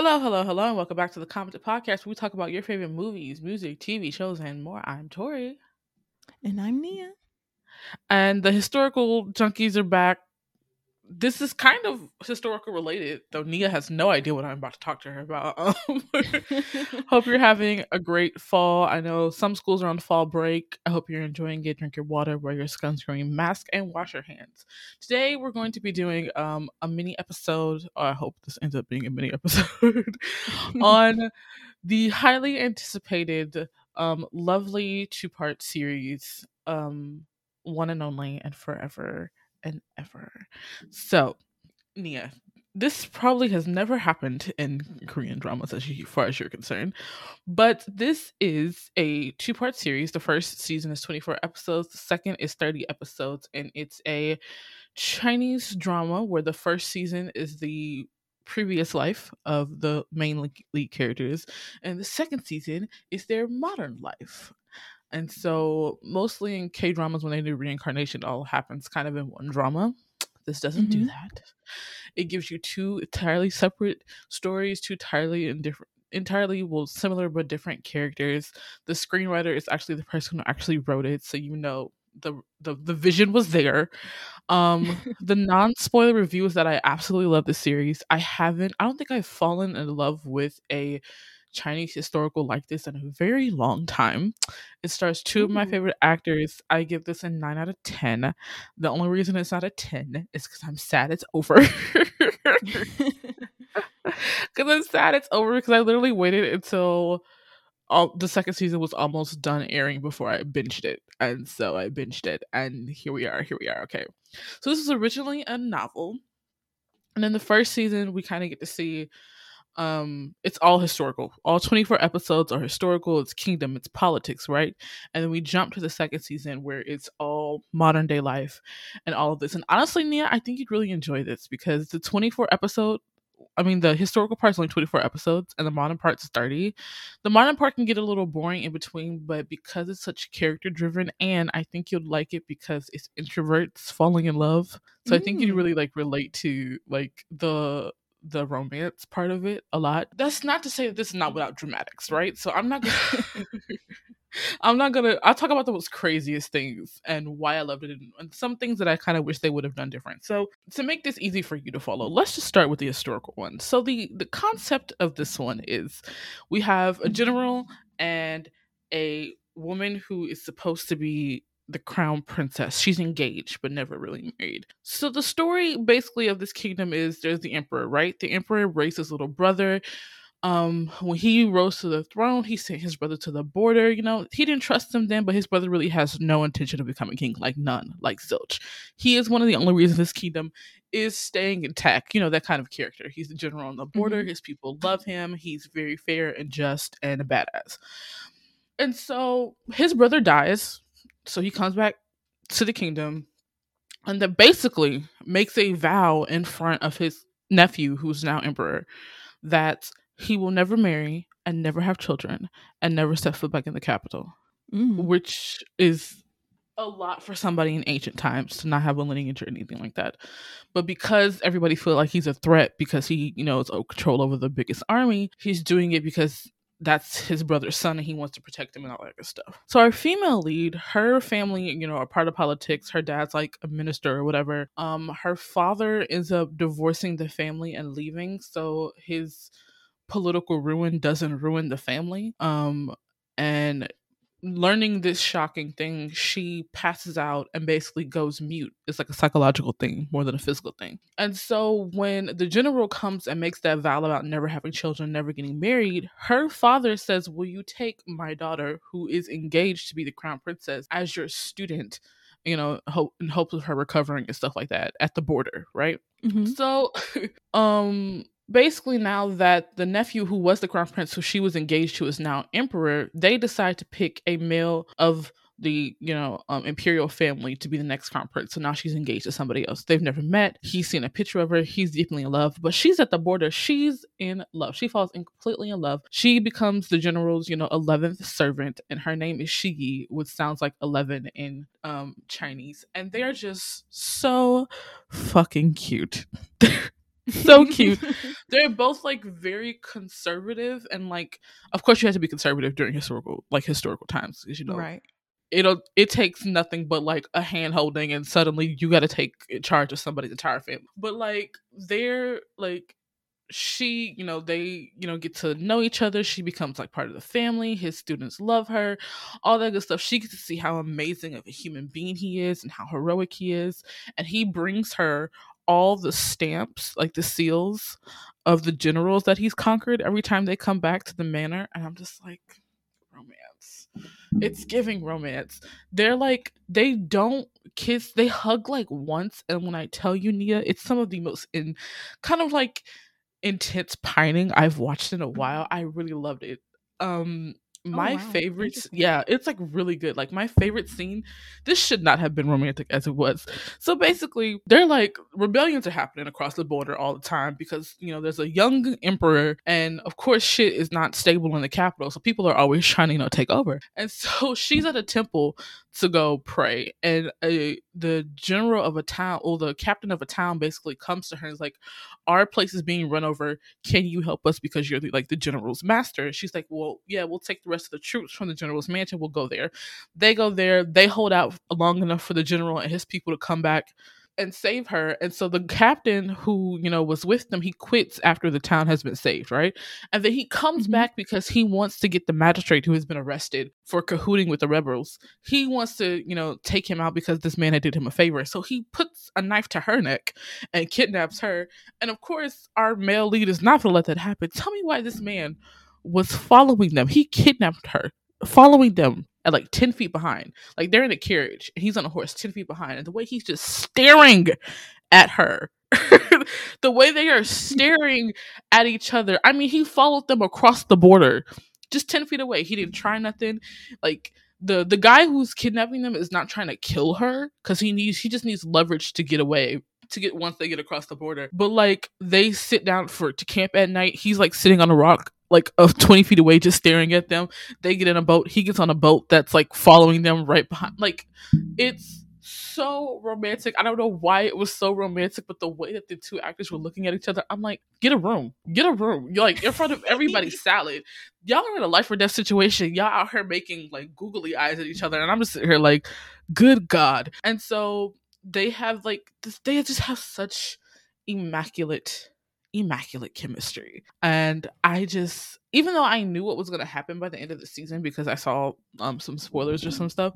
Hello, hello, hello, and welcome back to the Commented Podcast where we talk about your favorite movies, music, TV shows, and more. I'm Tori. And I'm Nia. And the historical junkies are back this is kind of historical related, though Nia has no idea what I'm about to talk to her about. Um, hope you're having a great fall. I know some schools are on fall break. I hope you're enjoying it. Drink your water, wear your sunscreen, mask, and wash your hands. Today, we're going to be doing um, a mini episode. I hope this ends up being a mini episode on the highly anticipated, um, lovely two part series, um, One and Only and Forever and ever. So, Nia, this probably has never happened in Korean dramas as far as you're concerned. But this is a two part series. The first season is 24 episodes, the second is 30 episodes, and it's a Chinese drama where the first season is the previous life of the main lead characters, and the second season is their modern life. And so, mostly in K dramas, when they do reincarnation, it all happens kind of in one drama. This doesn't mm-hmm. do that. It gives you two entirely separate stories, two entirely different entirely well similar but different characters. The screenwriter is actually the person who actually wrote it, so you know the the, the vision was there. Um the non-spoiler review is that I absolutely love the series. I haven't I don't think I've fallen in love with a Chinese historical like this in a very long time. It stars two of my mm. favorite actors. I give this a 9 out of 10. The only reason it's not a 10 is because I'm sad it's over. Because I'm sad it's over because I literally waited until all, the second season was almost done airing before I binged it. And so I binged it. And here we are. Here we are. Okay. So this was originally a novel. And in the first season, we kind of get to see um it's all historical all 24 episodes are historical it's kingdom it's politics right and then we jump to the second season where it's all modern day life and all of this and honestly nia i think you'd really enjoy this because the 24 episode I mean, the historical part is only 24 episodes and the modern part is 30. The modern part can get a little boring in between, but because it's such character driven, and I think you'll like it because it's introverts falling in love. So mm. I think you mm. really like relate to like the the romance part of it a lot. That's not to say that this is not without dramatics, right? So I'm not gonna I'm not gonna I'll talk about the most craziest things and why I loved it and some things that I kind of wish they would have done different. So to make this easy for you to follow, let's just start with the historical one. So the the concept of this one is we have a mm-hmm. general and a woman who is supposed to be the crown princess. She's engaged but never really married. So the story basically of this kingdom is there's the emperor, right? The emperor raised his little brother. Um, when he rose to the throne, he sent his brother to the border. You know, he didn't trust him then, but his brother really has no intention of becoming king, like none, like zilch. He is one of the only reasons this kingdom is staying intact. You know, that kind of character. He's the general on the border. Mm-hmm. His people love him. He's very fair and just and a badass. And so his brother dies so he comes back to the kingdom and then basically makes a vow in front of his nephew, who's now emperor, that he will never marry and never have children and never set foot back in the capital, mm. which is a lot for somebody in ancient times to not have a lineage or anything like that. But because everybody feel like he's a threat because he, you know, is control over the biggest army, he's doing it because that's his brother's son and he wants to protect him and all that good stuff. So our female lead, her family, you know, are part of politics. Her dad's like a minister or whatever. Um, her father ends up divorcing the family and leaving, so his political ruin doesn't ruin the family. Um, and learning this shocking thing, she passes out and basically goes mute. It's like a psychological thing more than a physical thing. And so when the general comes and makes that vow about never having children, never getting married, her father says, Will you take my daughter, who is engaged to be the crown princess, as your student? You know, hope in hopes of her recovering and stuff like that at the border, right? Mm-hmm. So, um, basically now that the nephew who was the crown prince who she was engaged to is now emperor they decide to pick a male of the you know um, imperial family to be the next crown prince. So now she's engaged to somebody else. They've never met. He's seen a picture of her. He's deeply in love. But she's at the border. She's in love. She falls in completely in love. She becomes the general's you know 11th servant and her name is Shiyi which sounds like 11 in um chinese. And they're just so fucking cute so cute. They're both like very conservative and like of course you have to be conservative during historical like historical times because you know right. it'll it takes nothing but like a hand holding and suddenly you got to take charge of somebody's entire family. But like they're like she, you know, they, you know, get to know each other. She becomes like part of the family. His students love her, all that good stuff. She gets to see how amazing of a human being he is and how heroic he is. And he brings her all the stamps, like the seals of the generals that he's conquered every time they come back to the manor. And I'm just like, romance. It's giving romance. They're like, they don't kiss, they hug like once. And when I tell you, Nia, it's some of the most in kind of like intense pining I've watched in a while. I really loved it. Um Oh, my Oh, wow. favorites yeah it's like really good. Like my favorite scene this should not have been romantic as it was. So basically they're like rebellions are happening across the border all the time because you know there's a young emperor and of course shit is not stable in the capital so people are always trying to you know take over. And so she's at a temple to go pray and a, the general of a town or the captain of a town basically comes to her and is like our place is being run over. Can you help us because you're the, like the general's master? And she's like well yeah we'll take the rest of the troops from the general's mansion we'll go there. They go there they hold out long enough for the general and his people to come back and save her. And so the captain who you know was with them he quits after the town has been saved right? And then he comes Mhm. back because he wants to get the magistrate who has been arrested for cahooting with the rebels. He wants to you know take him out because this man had did him a favor. So he puts a knife to her neck and kidnaps her. And of course, our male lead is not going to let that happen. Tell me why this man was following them. He kidnapped her, following them at like 10 feet behind. Like they're in a carriage and he's on a horse 10 feet behind. And the way he's just staring at her, the way they are staring at each other. I mean, he followed them across the border just 10 feet away. He didn't try nothing. Like, the the guy who's kidnapping them is not trying to kill her because he needs he just needs leverage to get away to get once they get across the border. But like they sit down for to camp at night. He's like sitting on a rock like of 20 feet away just staring at them. They get in a boat. He gets on a boat that's like following them right behind. Like it's so romantic. I don't know why it was so romantic, but the way that the two actors were looking at each other, I'm like, get a room. Get a room. You're like in front of everybody's salad. Y'all are in a life or death situation. Y'all out here making like googly eyes at each other. And I'm just sitting here like, good God. And so they have like this they just have such immaculate immaculate chemistry. And i just even though i knew what was going to happen by the end of the season because i saw um some spoilers or some stuff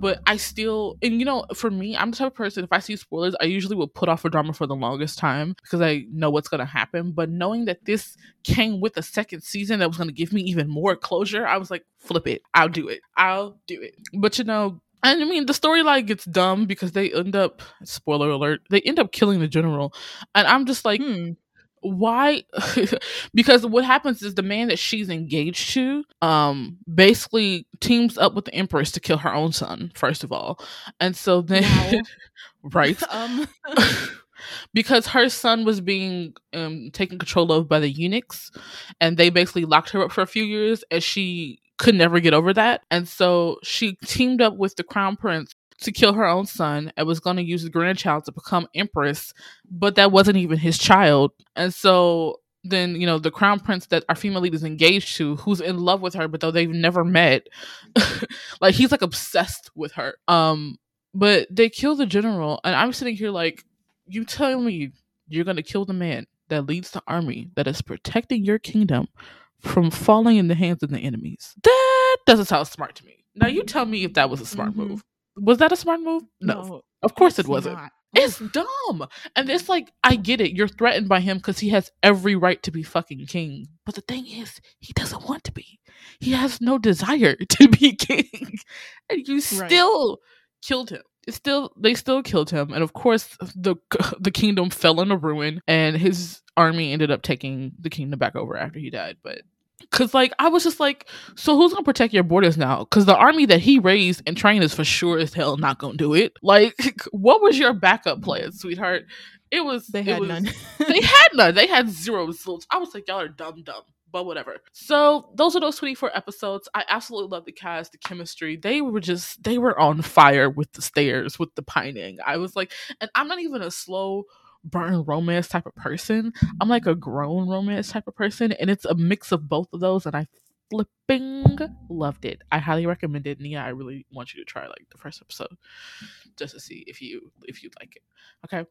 but i still and you know for me i'm the type of person if i see spoilers i usually will put off a drama for the longest time because i know what's going to happen. But knowing that this came with a second season that was going to give me even more closure i was like flip it. I'll do it. I'll do it. But you know and I mean, the storyline gets dumb because they end up, spoiler alert, they end up killing the general. And I'm just like, Hmm. Why? because what happens is the man that she's engaged to um, basically teams up with the Empress to kill her own son, first of all. And so then, Wow. right? um. because her son was being um, taken control of by the eunuchs and they basically locked her up for a few years and she could never get over that and so she teamed up with the crown prince to kill her own son and was going to use the grandchild to become empress but that wasn't even his child and so then you know the crown prince that our female lead is engaged to who's in love with her but though they've never met like he's like obsessed with her um but they kill the general and i'm sitting here like you tell me you're going to kill the man that leads the army that is protecting your kingdom from falling in the hands of the enemies. That doesn't sound smart to me. Now you tell me if that was a smart Mhm. move. Was that a smart move? No. No, of course it wasn't. not. It's dumb. And it's like, I get it. You're threatened by him because he has every right to be fucking king. But the thing is, he doesn't want to be. He has no desire to be king. And you still killed him. It's still they still killed him. And of course the the kingdom fell into ruin and his army ended up taking the kingdom back over after he died. But Cause like I was just like, so who's gonna protect your borders now? Cause the army that he raised and trained is for sure as hell not gonna do it. Like, what was your backup plan, sweetheart? It was They it had was- none. they had none. They had zero results. I was like, y'all are dumb, dumb. But whatever. So those are those 24 episodes. I absolutely love the cast, the chemistry. They were just they were on fire with the stairs, with the pining. I was like, and I'm not even a slow burn romance type of person. I'm like a grown romance type of person, and it's a mix of both of those, and I flipping loved it. I highly recommend it, Nia. I really want you to try like the first episode just to see if you if you like it. Okay,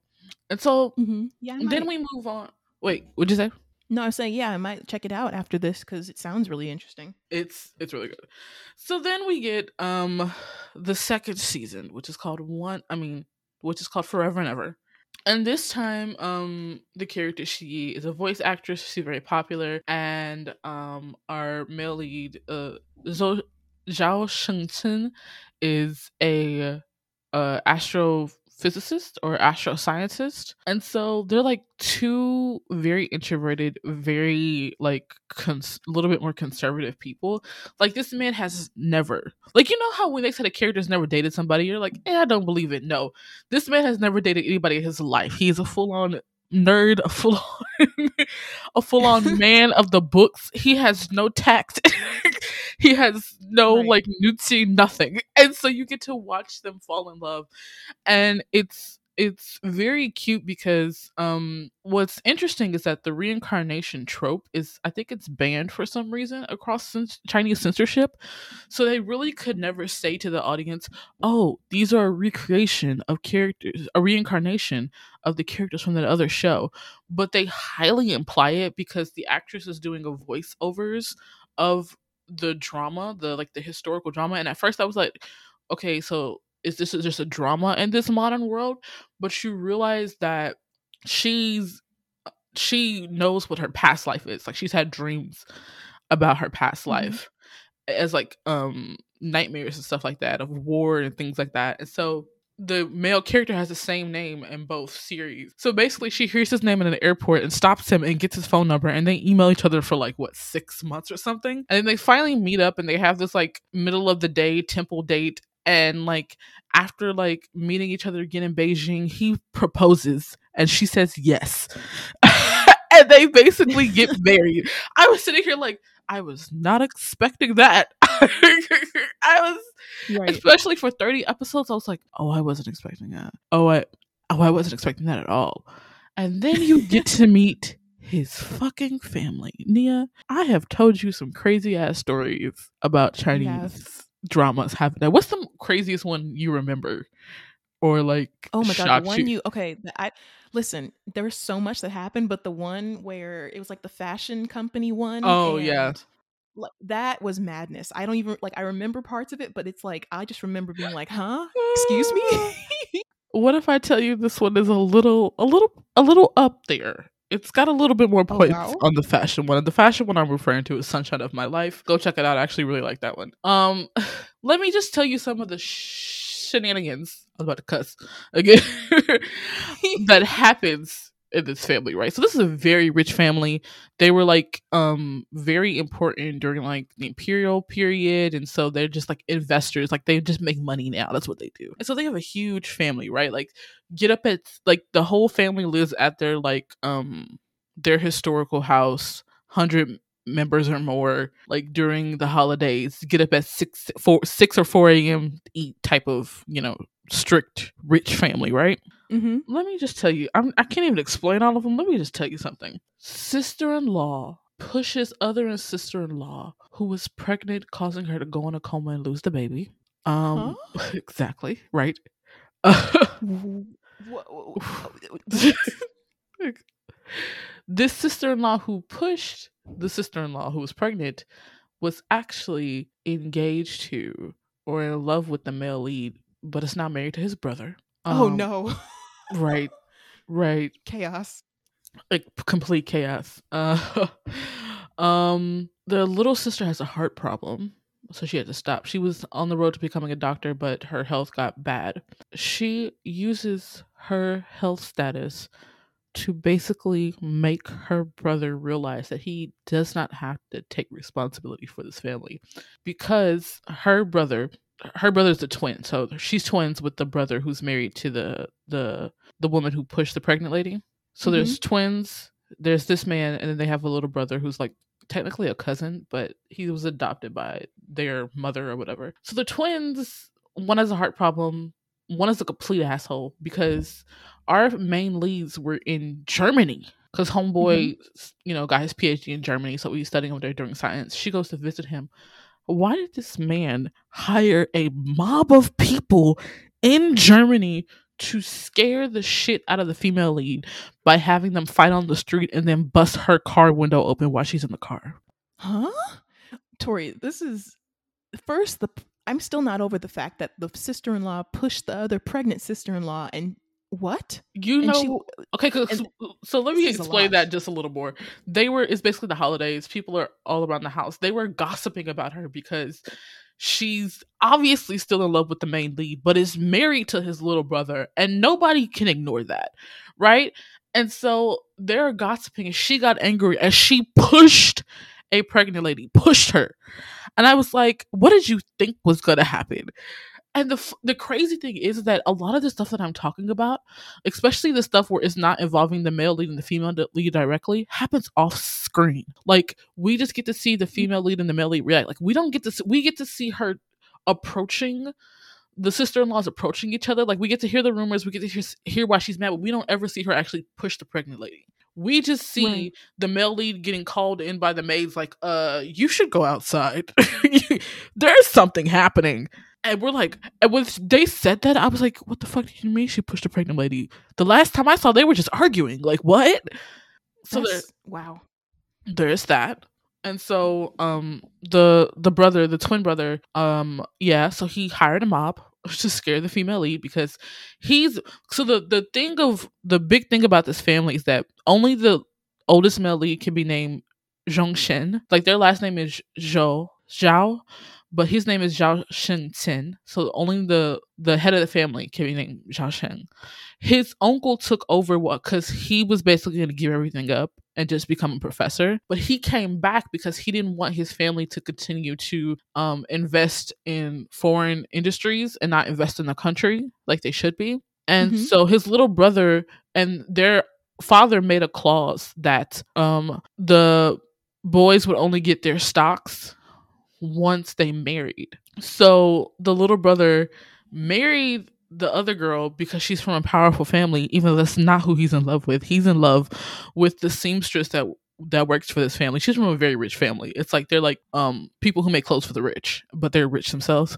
and so Mm-hmm. Yeah. Then we move on. Wait, what'd you say? No, I was saying yeah, I might check it out after this because it sounds really interesting. It's it's really good. So then we get um the second season, which is called One. I mean, which is called Forever and Ever. And this time, um, the character she is a voice actress. She's very popular, and um, our male lead, uh, Zhao Shengchen, is a uh, astrophysicist or astroscientist, and so they're like two very introverted, very like cons- a little bit more conservative people. Like this man has never, like you know how when they said a character's never dated somebody, you're like, eh, I don't believe it. No, this man has never dated anybody in his life. He's a full on nerd, a full on a full on man of the books. He has no tact. he has no Right. like nudity, nothing. And so you get to watch them fall in love. And it's it's very cute because um what's interesting is that the reincarnation trope is I think it's banned for some reason across cens- Chinese censorship. So they really could never say to the audience, "Oh, these are a recreation of characters, a reincarnation of the characters from that other show." But they highly imply it because the actress is doing a voiceovers of the drama, the like the historical drama. And at first I was like, "Okay, so is this just a drama in this modern world?" But you realize that she's she knows what her past life is. Like she's had dreams about her past Mhm. life as like um nightmares and stuff like that of war and things like that. And so the male character has the same name in both series. So basically she hears his name in an airport and stops him and gets his phone number and they email each other for like what 6 months or something. And then they finally meet up and they have this like middle of the day temple date and like after like meeting each other again in Beijing, he proposes and she says yes. and they basically get married. I was sitting here like I was not expecting that. I was Right. especially for 30 episodes, I was like, oh, I wasn't expecting that. Oh, I oh, I wasn't expecting that at all. And then you get to meet his fucking family. Nia, I have told you some crazy ass stories about Chinese have. dramas happening. What's the craziest one you remember? Or like Oh my god, the one you okay, I listen, there was so much that happened, but the one where it was like the fashion company one. Oh, yeah. Like that was madness. I don't even like I remember parts of it, but it's like I just remember being like, huh? Excuse me? what if I tell you this one is a little, a little, a little up there? It's got a little bit more Oh, points wow. on the fashion one. And the fashion one I'm referring to is Sunshine of My Life. Go check it out. I actually really like that one. Um, let me just tell you some of the shenanigans. I was about to cuss again that happens this family, right? So this is a very rich family. They were like um very important during like the imperial period, and so they're just like investors. Like they just make money now. That's what they do. And so they have a huge family, right? Like get up at like the whole family lives at their like um their historical house, hundred members or more. Like during the holidays, get up at six four six or four a.m. eat type of you know strict rich family, right? Mm-hmm. let me just tell you, I'm, I can't even explain all of them. Let me just tell you something. Sister in law pushes other and sister in law who was pregnant, causing her to go in a coma and lose the baby. Um, exactly right. this sister in law who pushed the sister in law who was pregnant was actually engaged to or in love with the male lead, but is now married to his brother. oh Um, no. Right, right. Chaos. like complete chaos. Uh, um, the little sister has a heart problem, so she had to stop. She was on the road to becoming a doctor, but her health got bad. She uses her health status to basically make her brother realize that he does not have to take responsibility for this family because her brother her brother's a twin so she's twins with the brother who's married to the the the woman who pushed the pregnant lady so there's mm-hmm. twins there's this man and then they have a little brother who's like technically a cousin but he was adopted by their mother or whatever so the twins one has a heart problem one is a complete asshole because our main leads were in Germany because homeboy, mm-hmm. you know, got his PhD in Germany, so was studying over there during science. She goes to visit him. Why did this man hire a mob of people in Germany to scare the shit out of the female lead by having them fight on the street and then bust her car window open while she's in the car? Huh? Tori, this is first the I'm still not over the fact that the sister-in-law pushed the other pregnant sister-in-law and what? You And know, she- okay, and so let me explain that just a little more. They were, it's basically the holidays. People are all around the house. They were gossiping about her because she's obviously still in love with the main lead, but is married to his little brother, and nobody can ignore that, right? And so they're gossiping, and she got angry and she pushed a pregnant lady, pushed her. And I was like, what did you think was going to happen? And the the crazy thing is that a lot of the stuff that I'm talking about, especially the stuff where it's not involving the male lead and the female lead directly, happens off screen. Like we just get to see the female lead and the male lead react. Like we don't get to see, we get to see her approaching the sister-in-laws approaching each other. Like we get to hear the rumors, we get to hear, hear why she's mad, but we don't ever see her actually push the pregnant lady. We just see Right. the male lead getting called in by the maids, like, uh, you should go outside. There's something happening. And we're like, and when they said that, I was like, what the fuck do you mean she pushed a pregnant lady? The last time I saw, they were just arguing. Like, what? So there, wow. there's that. And so, um, the the brother, the twin brother, um, yeah, so he hired a mob to scare the female lead because he's so the the thing of the big thing about this family is that only the oldest male lead can be named Zhongshen. Like their last name is Zhou Zhao, but his name is Zhao Shengchen. So only the the head of the family can be named Zhao Shen. His uncle took over what because he was basically going to give everything up and just become a professor. But he came back because he didn't want his family to continue to um, invest in foreign industries and not invest in the country like they should be. And Mhm. so his little brother and their father made a clause that um, the boys would only get their stocks once they married. So the little brother married the other girl because she's from a powerful family, even though that's not who he's in love with. He's in love with the seamstress that that works for this family. She's from a very rich family. It's like they're like um people who make clothes for the rich, but they're rich themselves.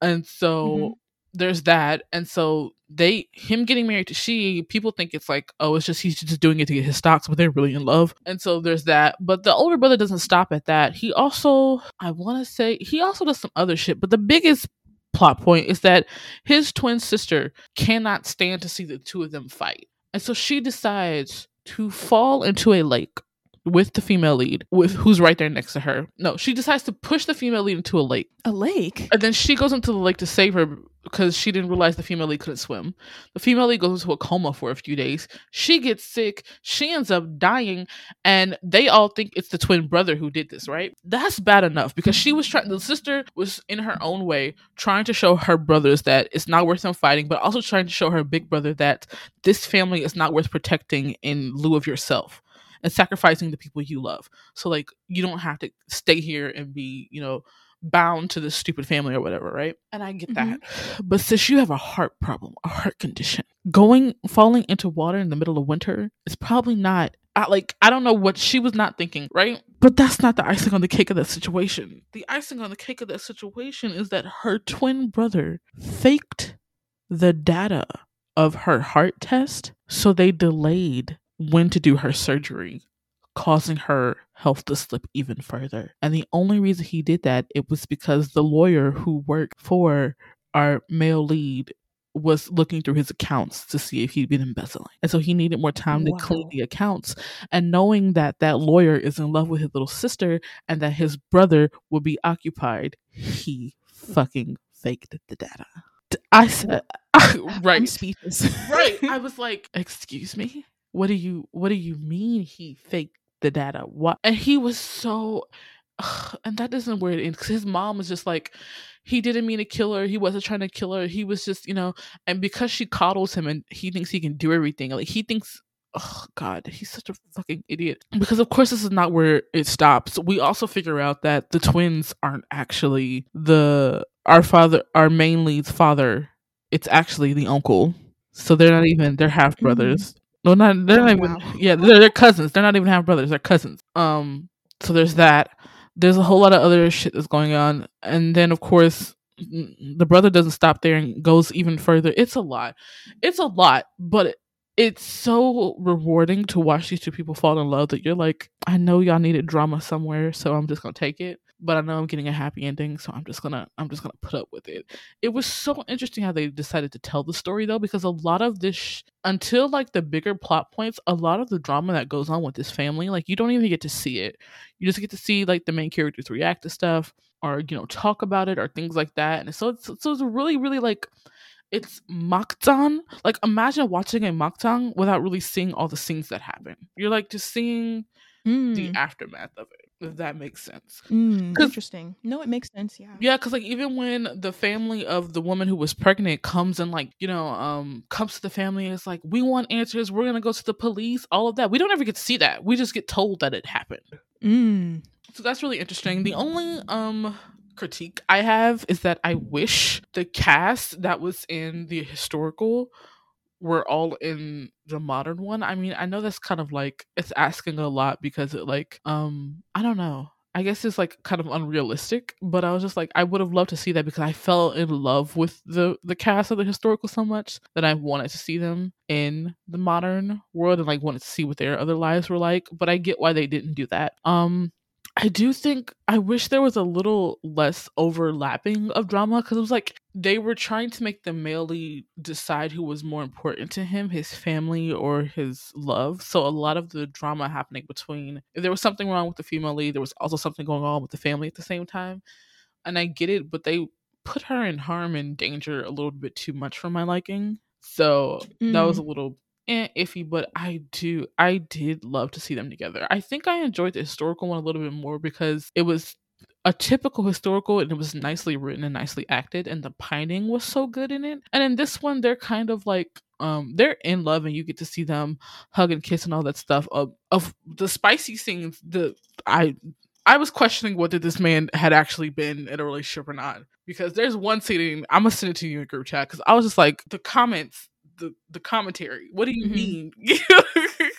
And so Mhm. There's that. And so they him getting married to she, people think it's like, oh, it's just he's just doing it to get his stocks, but they're really in love. And so there's that. But the older brother doesn't stop at that. He also, I want to say, he also does some other shit. But the biggest plot point is that his twin sister cannot stand to see the two of them fight. And so she decides to fall into a lake with the female lead, with who's right there next to her. No, she decides to push the female lead into a lake. A lake? And then she goes into the lake to save her because she didn't realize the female lead couldn't swim. The female lead goes into a coma for a few days. She gets sick. She ends up dying. And they all think it's the twin brother who did this, right? That's bad enough because she was trying, the sister was in her own way trying to show her brothers that it's not worth them fighting, but also trying to show her big brother that this family is not worth protecting in lieu of yourself and sacrificing the people you love. So, like, you don't have to stay here and be, you know, bound to this stupid family or whatever, right? And I get mm-hmm. that. But since you have a heart problem, a heart condition, going falling into water in the middle of winter is probably not I, like I don't know what she was not thinking, right? But that's not the icing on the cake of that situation. The icing on the cake of that situation is that her twin brother faked the data of her heart test, so they delayed when to do her surgery causing her health to slip even further. And the only reason he did that it was because the lawyer who worked for our male lead was looking through his accounts to see if he'd been embezzling. And so he needed more time to clean the accounts. And knowing that that lawyer is in love with his little sister and that his brother would be occupied, he fucking faked the data. I said, I'm right speechless. right i was like excuse me what do you what do you mean he faked the data what and he was so and that isn't where it ends 'cause his mom was just like he didn't mean to kill her he wasn't trying to kill her he was just you know and because she coddles him and he thinks he can do everything like he thinks oh god he's such a fucking idiot because of course this is not where it stops we also figure out that the twins aren't actually the our father our main lead's father it's actually the uncle. So they're not even they're half Mm. brothers. No, not they're Oh, not even wow. yeah, they're, they're cousins. They're not even half brothers, they're cousins. Um so there's that. There's a whole lot of other shit that's going on. And then of course the brother doesn't stop there and goes even further. It's a lot. It's a lot, but it, it's so rewarding to watch these two people fall in love that you're like, I know y'all needed drama somewhere, so I'm just gonna take it. But I know I'm getting a happy ending, so I'm just gonna I'm just gonna put up with it. It was so interesting how they decided to tell the story though, because a lot of this sh- until like the bigger plot points, a lot of the drama that goes on with this family, like you don't even get to see it. You just get to see like the main characters react to stuff or you know talk about it or things like that. And so it's so it's really really like it's makjang. Like imagine watching a makjang without really seeing all the scenes that happen. You're like just seeing the Mm. aftermath of it. If that makes sense. Mm, interesting. No, it makes sense. Yeah. Yeah, because like even when the family of the woman who was pregnant comes and like you know um comes to the family and it's like we want answers. We're gonna go to the police. All of that. We don't ever get to see that. We just get told that it happened. Mm. So that's really interesting. The only um critique I have is that I wish the cast that was in the historical were all in the modern one. I mean, I know that's kind of like it's asking a lot because it like um I don't know. I guess it's like kind of unrealistic, but I was just like I would have loved to see that because I fell in love with the the cast of the historical so much that I wanted to see them in the modern world and like wanted to see what their other lives were like, but I get why they didn't do that. Um I do think I wish there was a little less overlapping of drama because it was like they were trying to make the male lead decide who was more important to him, his family or his love. So a lot of the drama happening between if there was something wrong with the female lead, there was also something going on with the family at the same time. And I get it, but they put her in harm and danger a little bit too much for my liking. So that was a mm. little eh, iffy, but I do I did love to see them together. I think I enjoyed the historical one a little bit more because it was a typical historical and it was nicely written and nicely acted and the pining was so good in it. And in this one they're kind of like um they're in love and you get to see them hug and kiss and all that stuff of of the spicy scenes the I I was questioning whether this man had actually been in a relationship or not because there's one scene I'm gonna send it to you in group chat because I was just like the comments the the commentary. What do you Mhm. mean?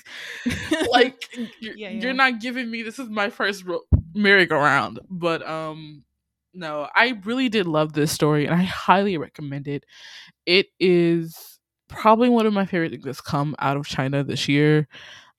Like you're, Yeah, you're not giving me this is my first ro- merry-go-round but um no i really did love this story and i highly recommend it. It is probably one of my favorite things that's come out of china this year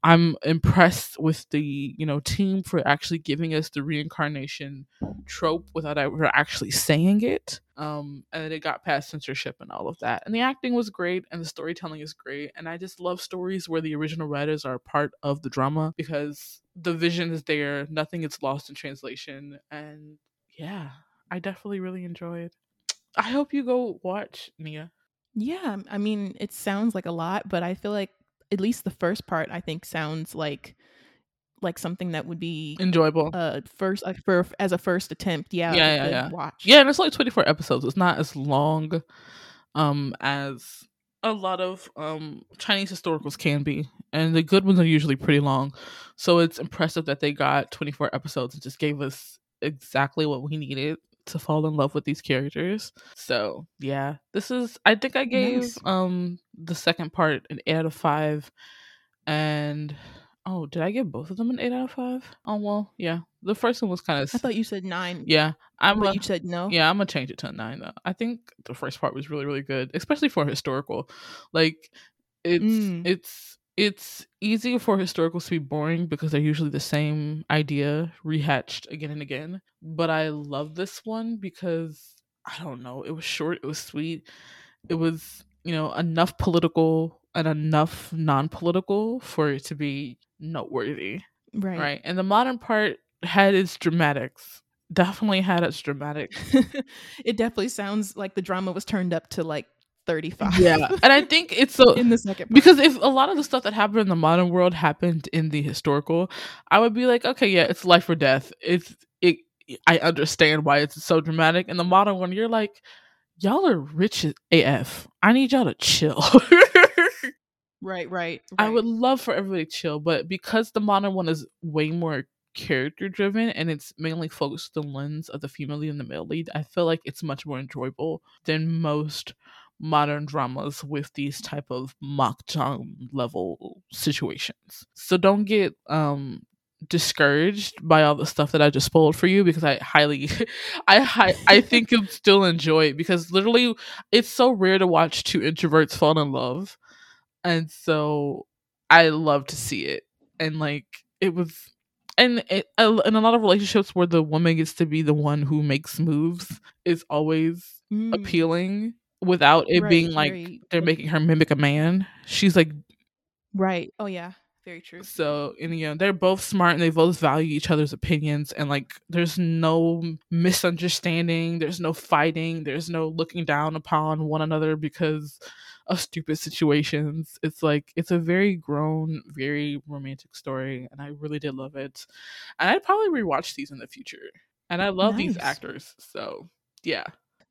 i'm impressed with the you know team for actually giving us the reincarnation trope without ever actually saying it. Um and it got past censorship and all of that. And the acting was great and the storytelling is great and i just love stories where the original writers are part of the drama because the vision is there nothing gets lost in translation and yeah i definitely really enjoyed i hope you go watch nia. Yeah, I mean, it sounds like a lot, but I feel like at least the first part I think sounds like like something that would be enjoyable uh first like for as a first attempt. Yeah, Yeah, yeah, yeah. Watch. Yeah, and it's like 24 episodes. It's not as long um as a lot of um Chinese historicals can be. And the good ones are usually pretty long. So it's impressive that they got 24 episodes and just gave us exactly what we needed to fall in love with these characters. So, yeah. This is I think I gave Nice. um the second part an 8 out of 5 and oh, did I give both of them an 8 out of 5? Oh, well, yeah. The first one was kind of I thought you said nine. yeah, I'm but a- you said no. yeah, I'm gonna change it to a nine though. I think the first part was really, really good, especially for historical. Like it's Mm. it's it's easy for historicals to be boring because they're usually the same idea rehatched again and again. But I love this one because I don't know, it was short, it was sweet, it was, you know, enough political and enough non political for it to be noteworthy Right. right and the modern part had its dramatics definitely had its dramatics it definitely sounds like the drama was turned up to like 35. yeah and i think it's so in the second part. because if a lot of the stuff that happened in the modern world happened in the historical i would be like okay yeah it's life or death. It's it i understand why it's so dramatic. In the modern one you're like y'all are rich af i need y'all to chill. Right, right, I would love for everybody to chill, but because the modern one is way more character driven and it's mainly focused on the lens of the female lead and the male lead, I feel like it's much more enjoyable than most modern dramas with these type of makjang level situations. So don't get um discouraged by all the stuff that I just spoiled for you because I highly I I think you'll still enjoy it because literally it's so rare to watch two introverts fall in love. And so I love to see it. And like it was and it, in a lot of relationships where the woman gets to be the one who makes moves is always mm. appealing without it right, being like very, they're making her mimic a man. She's like Right. Oh yeah. Very true. So, and you know, they're both smart and they both value each other's opinions. And like, there's no misunderstanding, there's no fighting, there's no looking down upon one another because of stupid situations. It's like, it's a very grown, very romantic story. And I really did love it. And I'd probably rewatch these in the future. And I love nice. these actors. So, yeah.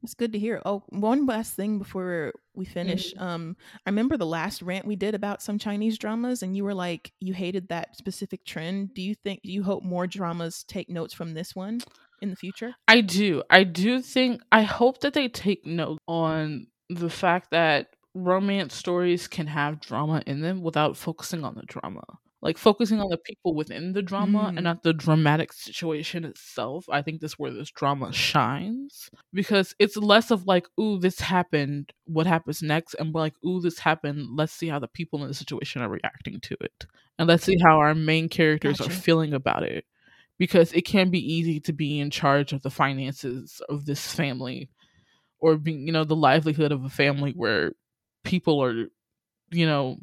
It's good to hear. Oh, one last thing before we finish. Mm-hmm. Um, I remember the last rant we did about some Chinese dramas, and you were like, you hated that specific trend. Do you think? Do you hope more dramas take notes from this one in the future? I do. I do think. I hope that they take note on the fact that romance stories can have drama in them without focusing on the drama like focusing on the people within the drama mm. and not the dramatic situation itself. I think that's where this drama shines because it's less of like, ooh, this happened, what happens next, and like, ooh, this happened, let's see how the people in the situation are reacting to it. And let's see how our main characters gotcha. are feeling about it. Because it can be easy to be in charge of the finances of this family or being, you know, the livelihood of a family where people are you know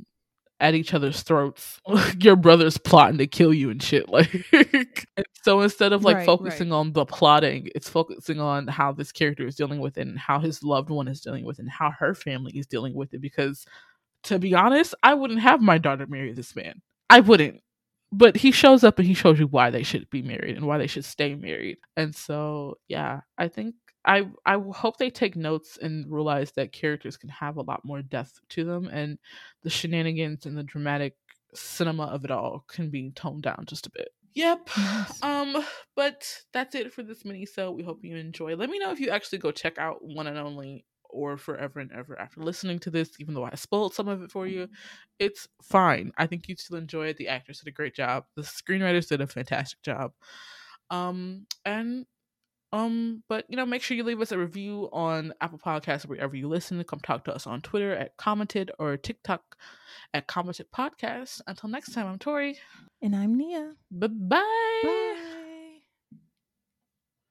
at each other's throats. Your brother's plotting to kill you and shit. Like, so instead of like right, focusing right. on the plotting, it's focusing on how this character is dealing with it and how his loved one is dealing with it and how her family is dealing with it. Because to be honest, I wouldn't have my daughter marry this man. I wouldn't. But he shows up and he shows you why they should be married and why they should stay married. And so, yeah, I think I I hope they take notes and realize that characters can have a lot more depth to them, and the shenanigans and the dramatic cinema of it all can be toned down just a bit. Yep. Um, but that's it for this mini. So we hope you enjoy. Let me know if you actually go check out One and Only or Forever and Ever after listening to this, even though I spoiled some of it for you. It's fine. I think you'd still enjoy it. The actors did a great job. The screenwriters did a fantastic job. Um, and um, but you know, make sure you leave us a review on Apple Podcasts wherever you listen. Come talk to us on Twitter at commented or TikTok at commented podcast. Until next time, I'm Tori. And I'm Nia. Bye-bye. Bye.